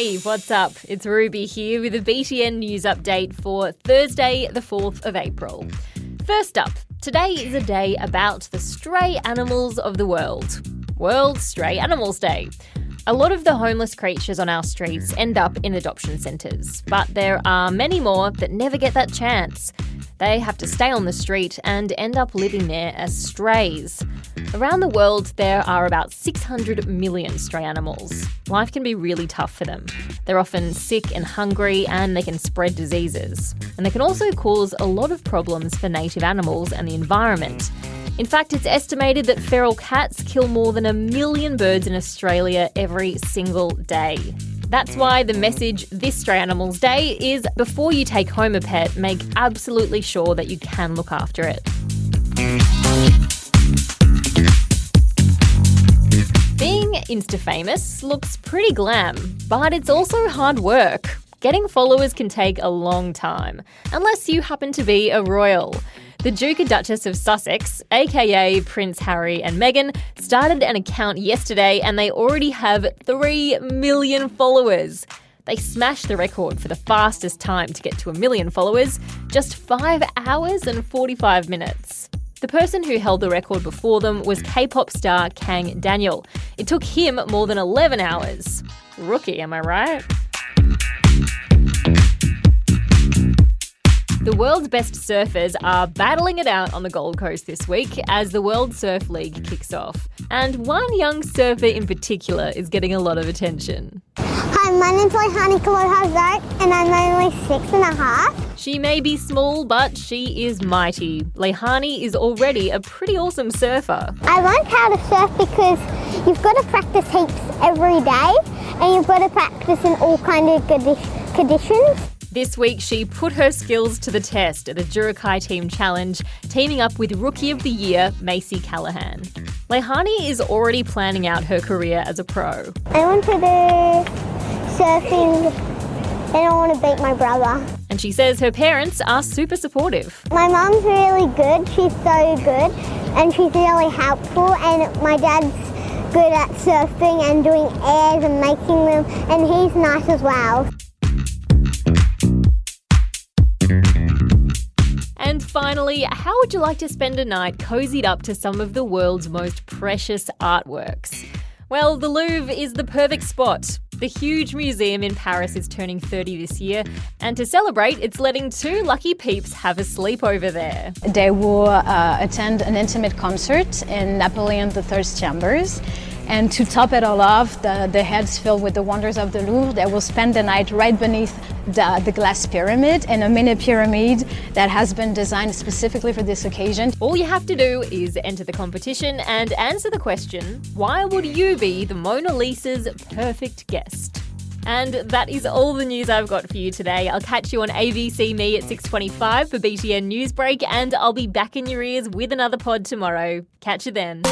Hey, what's up? It's Ruby here with a BTN news update for Thursday, the 4th of April. First up, today is a day about the stray animals of the world. World Stray Animals Day. A lot of the homeless creatures on our streets end up in adoption centres, but there are many more that never get that chance. They have to stay on the street and end up living there as strays. Around the world, there are about 600 million stray animals. Life can be really tough for them. They're often sick and hungry, and they can spread diseases. And they can also cause a lot of problems for native animals and the environment. In fact, it's estimated that feral cats kill more than a million birds in Australia every single day. That's why the message this Stray Animals Day is before you take home a pet, make absolutely sure that you can look after it. Being Insta famous looks pretty glam, but it's also hard work. Getting followers can take a long time, unless you happen to be a royal. The Duke and Duchess of Sussex, aka Prince Harry and Meghan, started an account yesterday and they already have 3 million followers. They smashed the record for the fastest time to get to a million followers, just 5 hours and 45 minutes. The person who held the record before them was K pop star Kang Daniel. It took him more than 11 hours. Rookie, am I right? The world's best surfers are battling it out on the Gold Coast this week as the World Surf League kicks off. And one young surfer in particular is getting a lot of attention. Hi, my name's Leihani Kalohazart, and I'm only six and a half. She may be small, but she is mighty. Leihani is already a pretty awesome surfer. I learned how to surf because you've got to practice heaps every day, and you've got to practice in all kind of conditions. This week, she put her skills to the test at the Jurukai Team Challenge, teaming up with Rookie of the Year, Macy Callaghan. Leihani is already planning out her career as a pro. I want to do surfing and I want to beat my brother. And she says her parents are super supportive. My mum's really good, she's so good, and she's really helpful, and my dad's good at surfing and doing airs and making them, and he's nice as well. Finally, how would you like to spend a night cozied up to some of the world's most precious artworks? Well, the Louvre is the perfect spot. The huge museum in Paris is turning 30 this year, and to celebrate, it's letting two lucky peeps have a sleepover there. They will uh, attend an intimate concert in Napoleon III's chambers. And to top it all off, the, the heads filled with the wonders of the Louvre, they will spend the night right beneath the, the glass pyramid in a mini pyramid that has been designed specifically for this occasion. All you have to do is enter the competition and answer the question why would you be the Mona Lisa's perfect guest? And that is all the news I've got for you today. I'll catch you on ABC Me at 6:25 for BTN Newsbreak and I'll be back in your ears with another pod tomorrow. Catch you then.